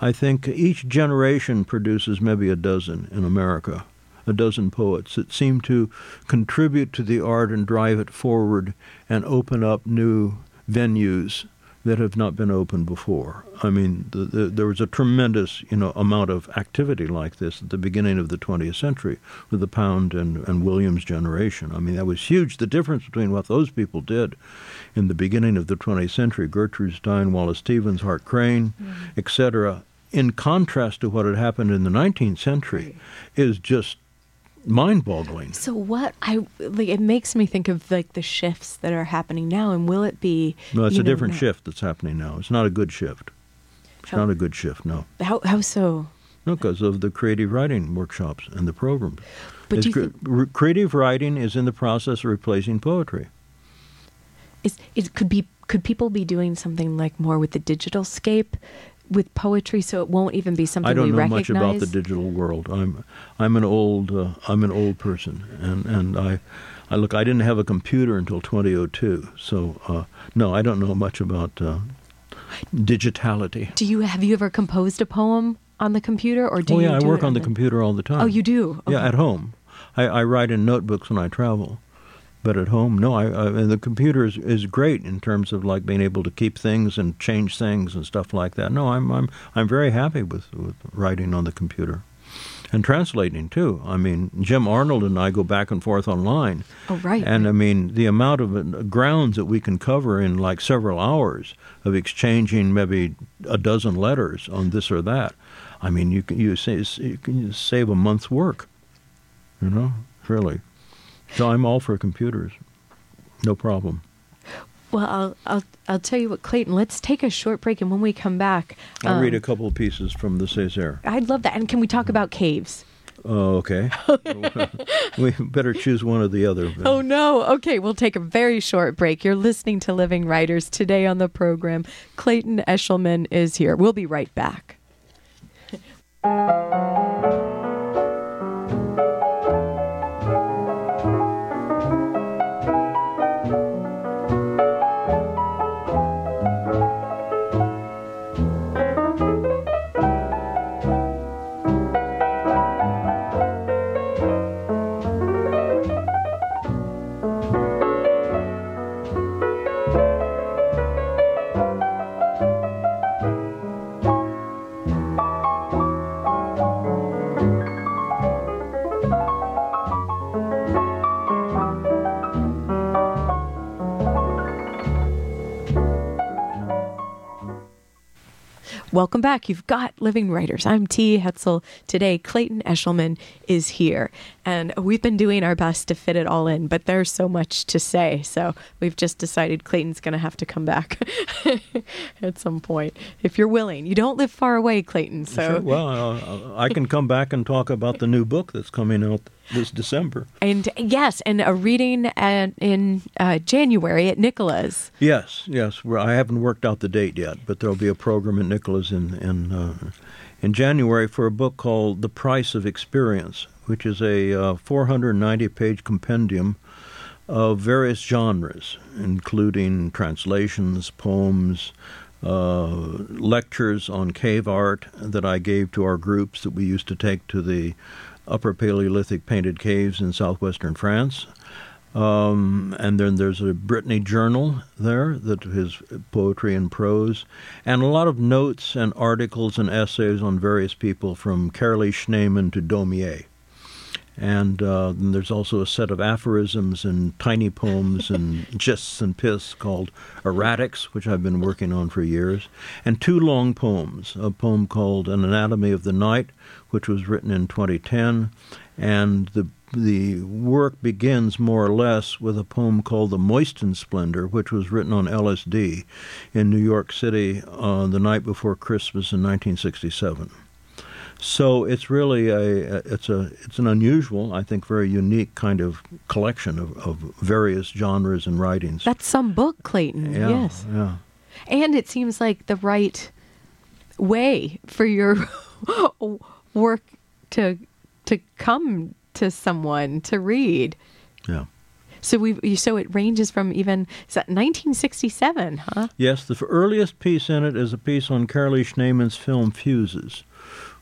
I think each generation produces maybe a dozen in America, a dozen poets that seem to contribute to the art and drive it forward and open up new venues that have not been opened before. I mean, the, the, there was a tremendous, you know, amount of activity like this at the beginning of the 20th century with the Pound and, and Williams generation. I mean, that was huge. The difference between what those people did in the beginning of the 20th century, Gertrude Stein, Wallace Stevens, Hart Crane, mm-hmm. etc., in contrast to what had happened in the 19th century, is just mind-boggling. So what I like it makes me think of like the shifts that are happening now and will it be No, it's a know, different now- shift that's happening now. It's not a good shift. It's How- not oh. a good shift, no. How how so? No, because of the creative writing workshops and the programs. But cre- think re- creative writing is in the process of replacing poetry. is it could be could people be doing something like more with the digital scape with poetry, so it won't even be something I don't we know recognize. much about the digital world. I'm I'm an old uh, I'm an old person, and and I I look I didn't have a computer until 2002, so uh, no, I don't know much about uh, digitality. Do you have you ever composed a poem on the computer, or do oh you? yeah, I work on the computer all the time. Oh, you do? Yeah, at home. I, I write in notebooks when I travel, but at home, no. I, I and the computer is, is great in terms of like being able to keep things and change things and stuff like that. No, I'm I'm I'm very happy with, with writing on the computer, and translating too. I mean, Jim Arnold and I go back and forth online. Oh, right. And I mean, the amount of uh, grounds that we can cover in like several hours of exchanging maybe a dozen letters on this or that. I mean, you can you, say, you can save a month's work. You know, really. So I'm all for computers. No problem. Well, I'll, I'll I'll tell you what, Clayton. Let's take a short break, and when we come back, I'll read um, a couple of pieces from the Césaire. I'd love that. And can we talk about caves? Oh, okay. we better choose one or the other. but- Oh no. Okay, we'll take a very short break. You're listening to Living Writers today on the program. Clayton Eshleman is here. We'll be right back. Welcome back. You've got Living Writers. I'm T. Hetzel. Today, Clayton Eshleman is here. And we've been doing our best to fit it all in, but there's so much to say. So we've just decided Clayton's going to have to come back at some point. If you're willing. You don't live far away, Clayton. So Sure. Well, uh, I can come back and talk about the new book that's coming out this December. And yes, and a reading at, in uh, January at Nicola's. Yes, yes. Well, I haven't worked out the date yet, but there'll be a program at Nicola's in in uh, in January for a book called The Price of Experience, which is a uh, 490-page compendium of various genres, including translations, poems, uh, lectures on cave art that I gave to our groups that we used to take to the Upper Paleolithic painted caves in southwestern France. Um, and then there's a Brittany journal there that is poetry and prose, and a lot of notes and articles and essays on various people from Carolee Schneemann to Daumier. And uh, there's also a set of aphorisms and tiny poems and gists and piss called Erratics, which I've been working on for years, and two long poems a poem called An Anatomy of the Night, which was written in 2010, and the the work begins more or less with a poem called The Moisten Splendor, which was written on LSD in New York City on the night before Christmas in 1967. So it's really a it's a it's an unusual, I think, very unique kind of collection of, of various genres and writings. That's some book, Clayton. yeah, Yes. yeah. And it seems like the right way for your work to to come to someone to read. Yeah. So we so it ranges from even 1967, huh? Yes, the earliest piece in it is a piece on Carolee Schneemann's film Fuses,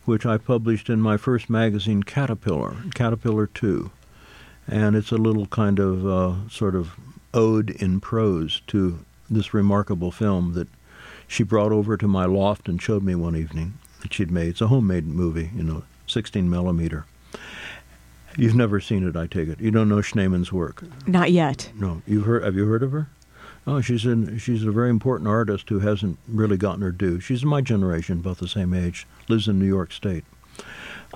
which I published in my first magazine, Caterpillar, Caterpillar 2. And it's a little kind of uh, sort of ode in prose to this remarkable film that she brought over to my loft and showed me one evening that she'd made. It's a homemade movie, you know, 16 millimeter. You've never seen it, I take it. You don't know Schneemann's work. Not yet. No, you've heard. Have you heard of her? Oh, she's in. She's a very important artist who hasn't really gotten her due. She's my generation, about the same age. Lives in New York State.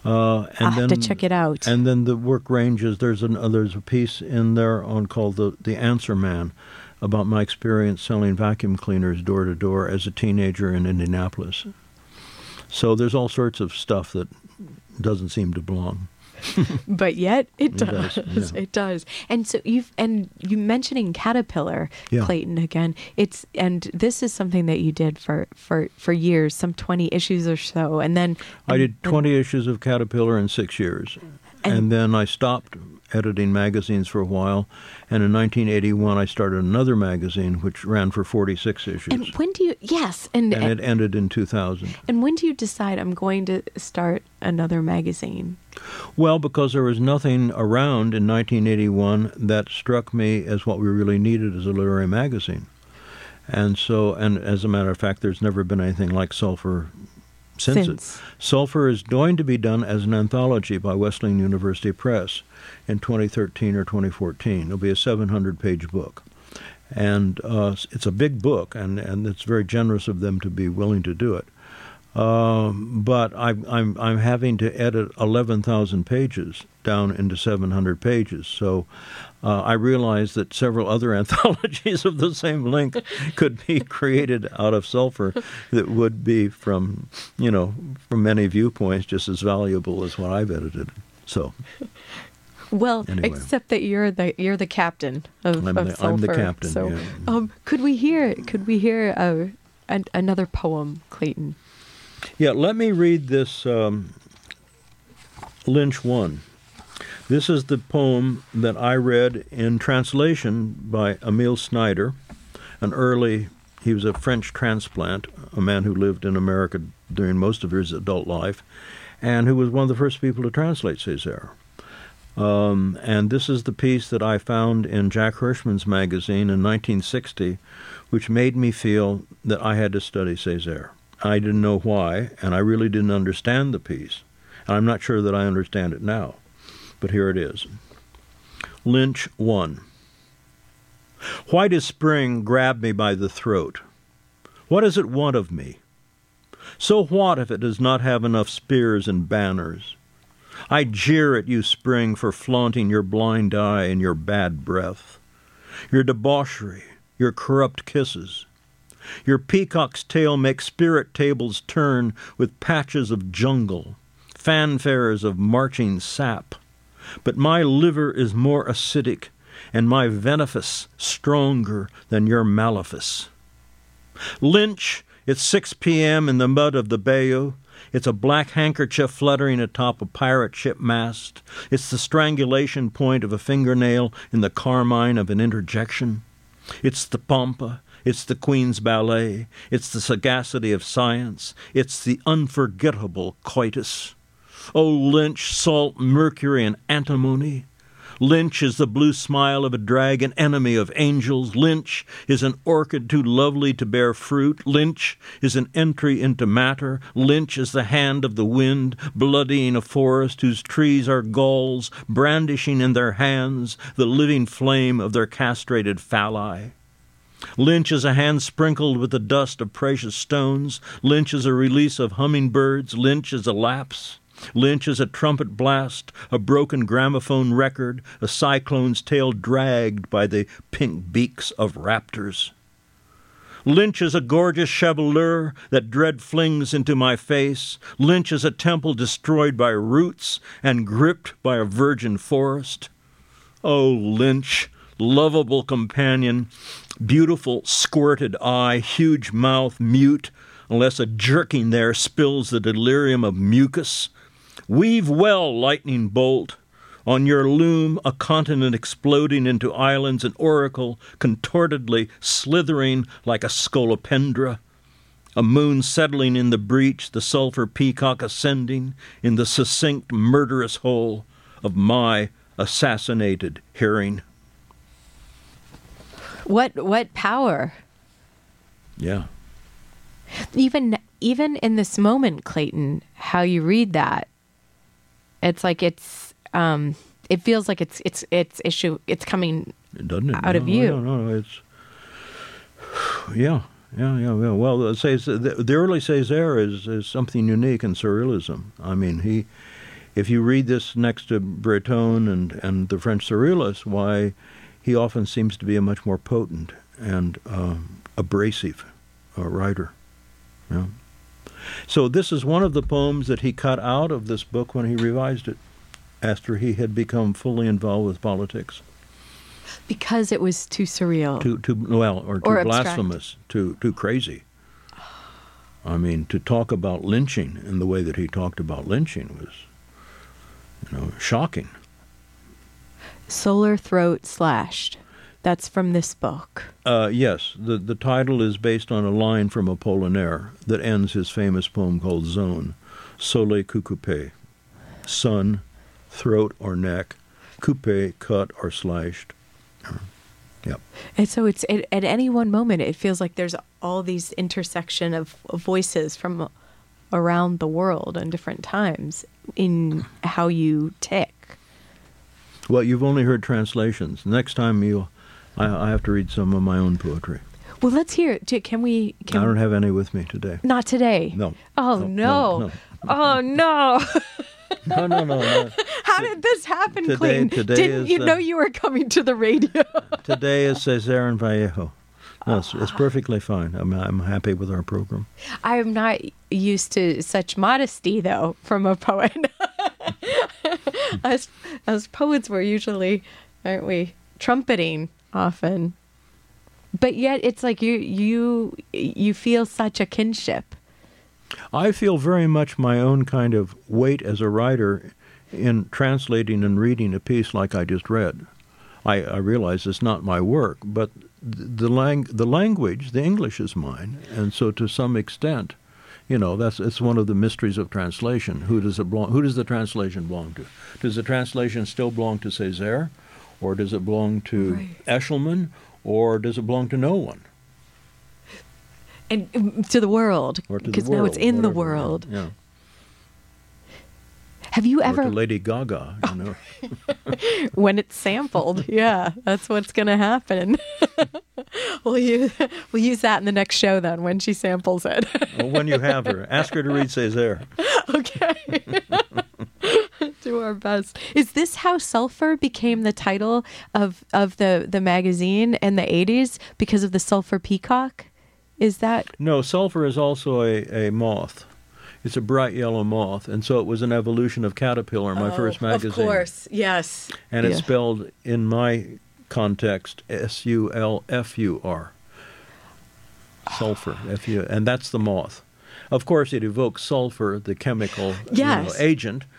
Uh, and I'll then, have to check it out. And then the work ranges. There's an uh, there's a piece in there on called the the Answer Man, about my experience selling vacuum cleaners door to door as a teenager in Indianapolis. So there's all sorts of stuff that doesn't seem to belong. but yet it It does. does, yeah. It does. And so you've and you mentioning caterpillar, Yeah. Clayton again. It's and this is something that you did for for for years, some twenty issues or so, and then I and- did and- 20 issues of Caterpillar in six years. And- And, then I stopped editing magazines for a while. And in 1981, I started another magazine, which ran for 46 issues. And when do you? Yes, and and and, it ended in 2000. and when do you decide I'm going to start another magazine? Well, because there was nothing around in 1981 that struck me as what we really needed as a literary magazine. And so, and as a matter of fact, there's never been anything like Sulfur since, Since. it. Sulfur is going to be done as an anthology by Wesleyan University Press in 2013 or 2014. It'll be a 700 page book. And uh, it's a big book, and, and it's very generous of them to be willing to do it. Um, but I'm, I'm, I'm having to edit 11,000 pages down into 700 pages. So uh, I realized that several other anthologies of the same length could be created out of sulfur that would be, from, you know, from many viewpoints, just as valuable as what I've edited. So Well, Anyway. except that you're the you're the captain of, I'm of the- I'm the captain, So, yeah. um, could we hear could we hear uh, an, another poem, Clayton? Yeah, let me read this um, Lynch 1. This is the poem that I read in translation by Emile Snyder, an early, he was a French transplant, a man who lived in America during most of his adult life, and who was one of the first people to translate Césaire. Um, and this is the piece that I found in Jack Hirschman's magazine in 1960, which made me feel that I had to study Césaire. I didn't know why, and I really didn't understand the piece. And I'm not sure that I understand it now. But here it is Lynch 1. Why does spring grab me by the throat? What does it want of me? So what if it does not have enough spears and banners? I jeer at you, spring, for flaunting your blind eye and your bad breath, your debauchery, your corrupt kisses. Your peacock's tail makes spirit tables turn with patches of jungle, fanfares of marching sap. But my liver is more acidic, and my venefice stronger than your malefice. Lynch, it's 6 p.m. in the mud of the bayou. It's a black handkerchief fluttering atop a pirate ship mast. It's the strangulation point of a fingernail in the carmine of an interjection. It's the pompa. It's the Queen's Ballet. It's the sagacity of science. It's the unforgettable coitus. Oh, Lynch, salt, mercury, and antimony. Lynch is the blue smile of a dragon, enemy of angels. Lynch is an orchid too lovely to bear fruit. Lynch is an entry into matter. Lynch is the hand of the wind, bloodying a forest whose trees are gulls, brandishing in their hands the living flame of their castrated phalli. Lynch is a hand sprinkled with the dust of precious stones. Lynch is a release of hummingbirds. Lynch is a lapse. Lynch is a trumpet blast, a broken gramophone record, a cyclone's tail dragged by the pink beaks of raptors. Lynch is a gorgeous chevelure that dread flings into my face. Lynch is a temple destroyed by roots and gripped by a virgin forest. Oh, Lynch, lovable companion, beautiful squirted eye, huge mouth, mute, unless a jerking there spills the delirium of mucus. Weave well, lightning bolt. On your loom, a continent exploding into islands, an oracle contortedly slithering like a scolopendra. A moon settling in the breach, the sulphur peacock ascending in the succinct, murderous hole of my assassinated hearing. What what power? Yeah. Even even in this moment, Clayton, how you read that, it's like it's um, it feels like it's it's it's issue it's coming doesn't it? Out of No, view. No, no, no, it's yeah, yeah, yeah, yeah. Well, the, Cés- the, the early Césaire is, is something unique in surrealism. I mean, he, if you read this next to Breton and and the French surrealists, why, he often seems to be a much more potent and um, abrasive uh, writer. Yeah. So this is one of the poems that he cut out of this book when he revised it. after he had become fully involved with politics. Because it was too surreal. Too, too well, or too Or abstract. blasphemous, too, too crazy. I mean, to talk about lynching in the way that he talked about lynching was, you know, shocking. Solar throat slashed. That's from this book. Uh, yes, the the title is based on a line from Apollinaire that ends his famous poem called Zone, Soleil cou coupé, sun, throat or neck, coupe, cut or slashed. Yep. And so it's at, at any one moment, it feels like there's all these intersection of, of voices from around the world and different times in how you tick. Well, you've only heard translations. Next time you, I, I have to read some of my own poetry. Well, let's hear it. Can we? Can I don't have any with me today. Not today. No. Oh No, no. no. Oh no. No, no, no, no. How did this happen, Today- Clayton? today Didn't is, you know you were coming to the radio? Today is Césaire and Vallejo. No, it's, it's ah. perfectly fine. I'm, I'm happy with our program. I am not used to such modesty, though, from a poet. as, as poets, we're usually, aren't we, trumpeting often. But yet, it's like you you you feel such a kinship. I feel very much my own kind of weight as a writer in translating and reading a piece like I just read. I, I realize it's not my work, but the lang- the language, the English is mine, and so to some extent, you know, that's it's one of the mysteries of translation. Who does it belong? Who does the translation belong to? Does the translation still belong to Césaire, or does it belong to Right. Eshleman, or does it belong to no one? And um, to the world, Or to the because now it's in the world. Yeah. Have you ever, Lady Gaga, you oh. know. when it's sampled? yeah, that's what's going to happen. we'll use we'll use that in the next show then when she samples it. Well, when you have her, ask her to read Césaire. okay. Do our best. Is this how sulfur became the title of of the the magazine in the 80s because of the sulfur peacock? Is that No, sulfur is also a, a moth. It's a bright yellow moth, and so it was an evolution of caterpillar, my oh, first magazine. Oh, Of course. Yes. And it's spelled in my context S U L F U R. Sulfur, F U, and that's the moth. Of course, it evokes sulfur, the chemical you know, Yes.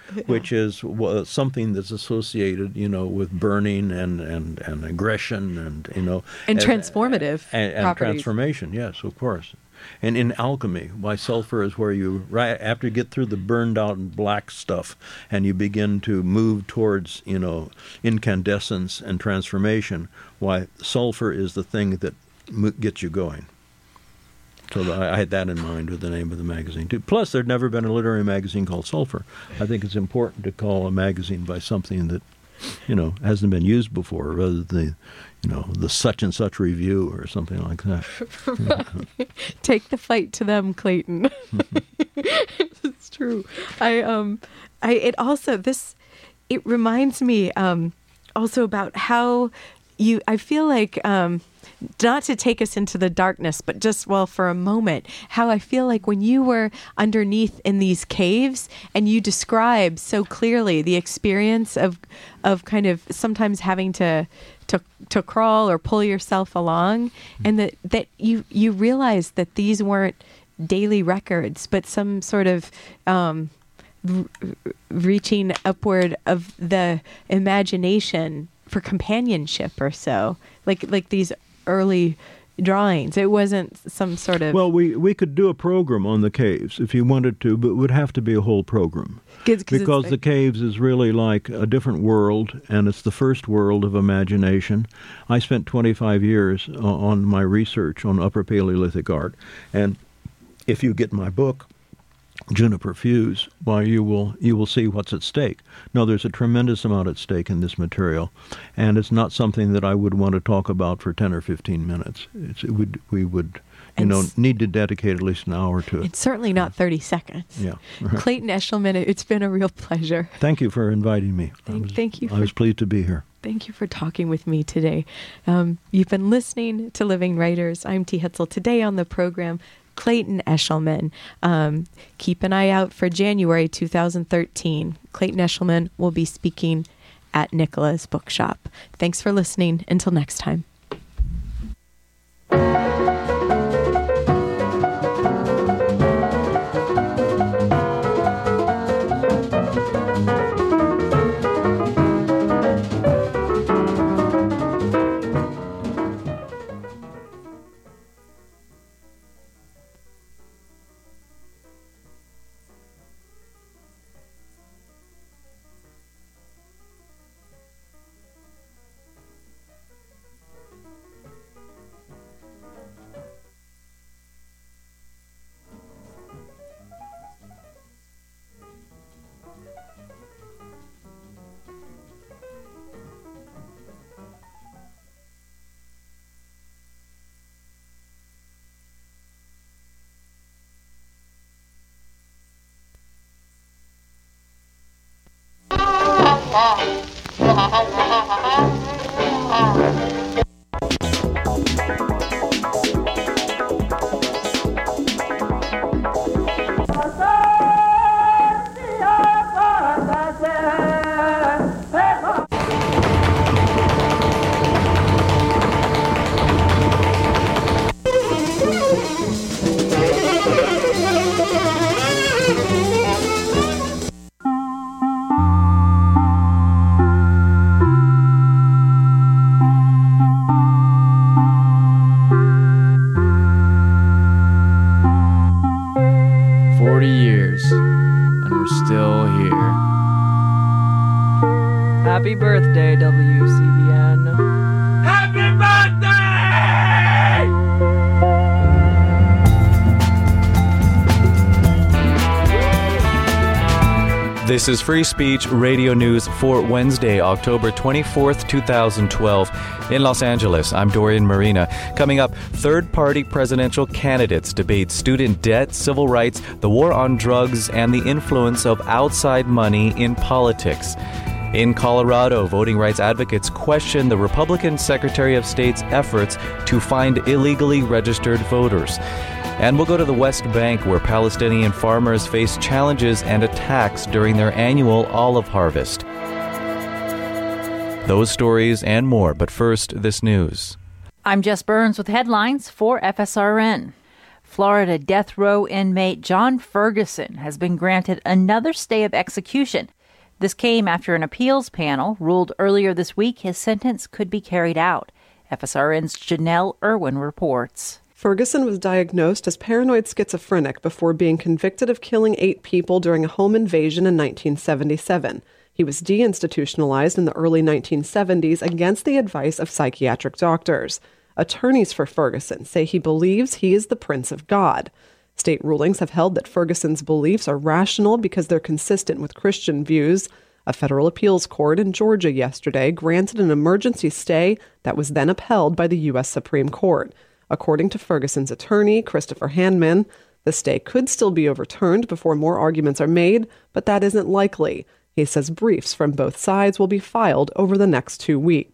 which is wa- something that's associated, you know, with burning and, and, and aggression and you know And uh, transformative and, and properties. transformation. Yes, of course. And in alchemy, why sulfur is where you right after you get through the burned out and black stuff, and you begin to move towards you know incandescence and transformation. Why sulfur is the thing that gets you going. So I I had that in mind with the name of the magazine too. Plus, there'd never been a literary magazine called Sulfur. I think it's important to call a magazine by something that, you know, hasn't been used before, rather than the, you know, the such and such review or something like that. Take the fight to them, Clayton. it's true. I um I it also this it reminds me um also about how you I feel like um not to take us into the darkness, but just well for a moment, how I feel like when you were underneath in these caves and you describe so clearly the experience of of kind of sometimes having to to to crawl or pull yourself along and that that you you realize that these weren't daily records but some sort of um r- reaching upward of the imagination for companionship or so. Like like these early drawings it wasn't some sort of Well, we, we could do a program on the caves if you wanted to, but it would have to be a whole program. 'cause it's Because the caves is really like a different world, and it's the first world of imagination. I spent 25 years on my research on Upper Paleolithic art, and if you get my book, Juniper Fuse, why you will you will see what's at stake. No, there's a tremendous amount at stake in this material, and it's not something that I would want to talk about for 10 or 15 minutes. It's, it would we would you And know need to dedicate at least an hour to it. it's certainly not 30 seconds Yeah. clayton eshleman it's been a real pleasure Thank you for inviting me. Thank- was- thank you I for- was pleased to be here. Thank you for talking with me today. Um, you've been listening to Living Writers. I'm T. Hetzel. Today on the program, Clayton Eshleman. Um, keep an eye out for January 2013. Clayton Eshleman will be speaking at Nicola's Bookshop. Thanks for listening. Until next time. Still here. Happy birthday, WCBN. This is Free Speech Radio News for Wednesday, October 24th, 2012. In Los Angeles, I'm Dorian Merina. Coming up, third party presidential candidates debate student debt, civil rights, the war on drugs, and the influence of outside money in politics. In Colorado, voting rights advocates question the Republican Secretary of State's efforts to find illegally registered voters. And we'll go to the West Bank, where Palestinian farmers face challenges and attacks during their annual olive harvest. Those stories and more, but first, this news. I'm Jess Burns with headlines for FSRN. Florida death row inmate John Ferguson has been granted another stay of execution. This came after an appeals panel ruled earlier this week his sentence could be carried out. FSRN's Janelle Irwin reports. Ferguson was diagnosed as paranoid schizophrenic before being convicted of killing eight people during a home invasion in 1977. He was deinstitutionalized in the early 1970s against the advice of psychiatric doctors. Attorneys for Ferguson say he believes he is the Prince of God. State rulings have held that Ferguson's beliefs are rational because they're consistent with Christian views. A federal appeals court in Georgia yesterday granted an emergency stay that was then upheld by the U.S. Supreme Court. According to Ferguson's attorney, Christopher Handman, the stay could still be overturned before more arguments are made, but that isn't likely. He says briefs from both sides will be filed over the next two weeks.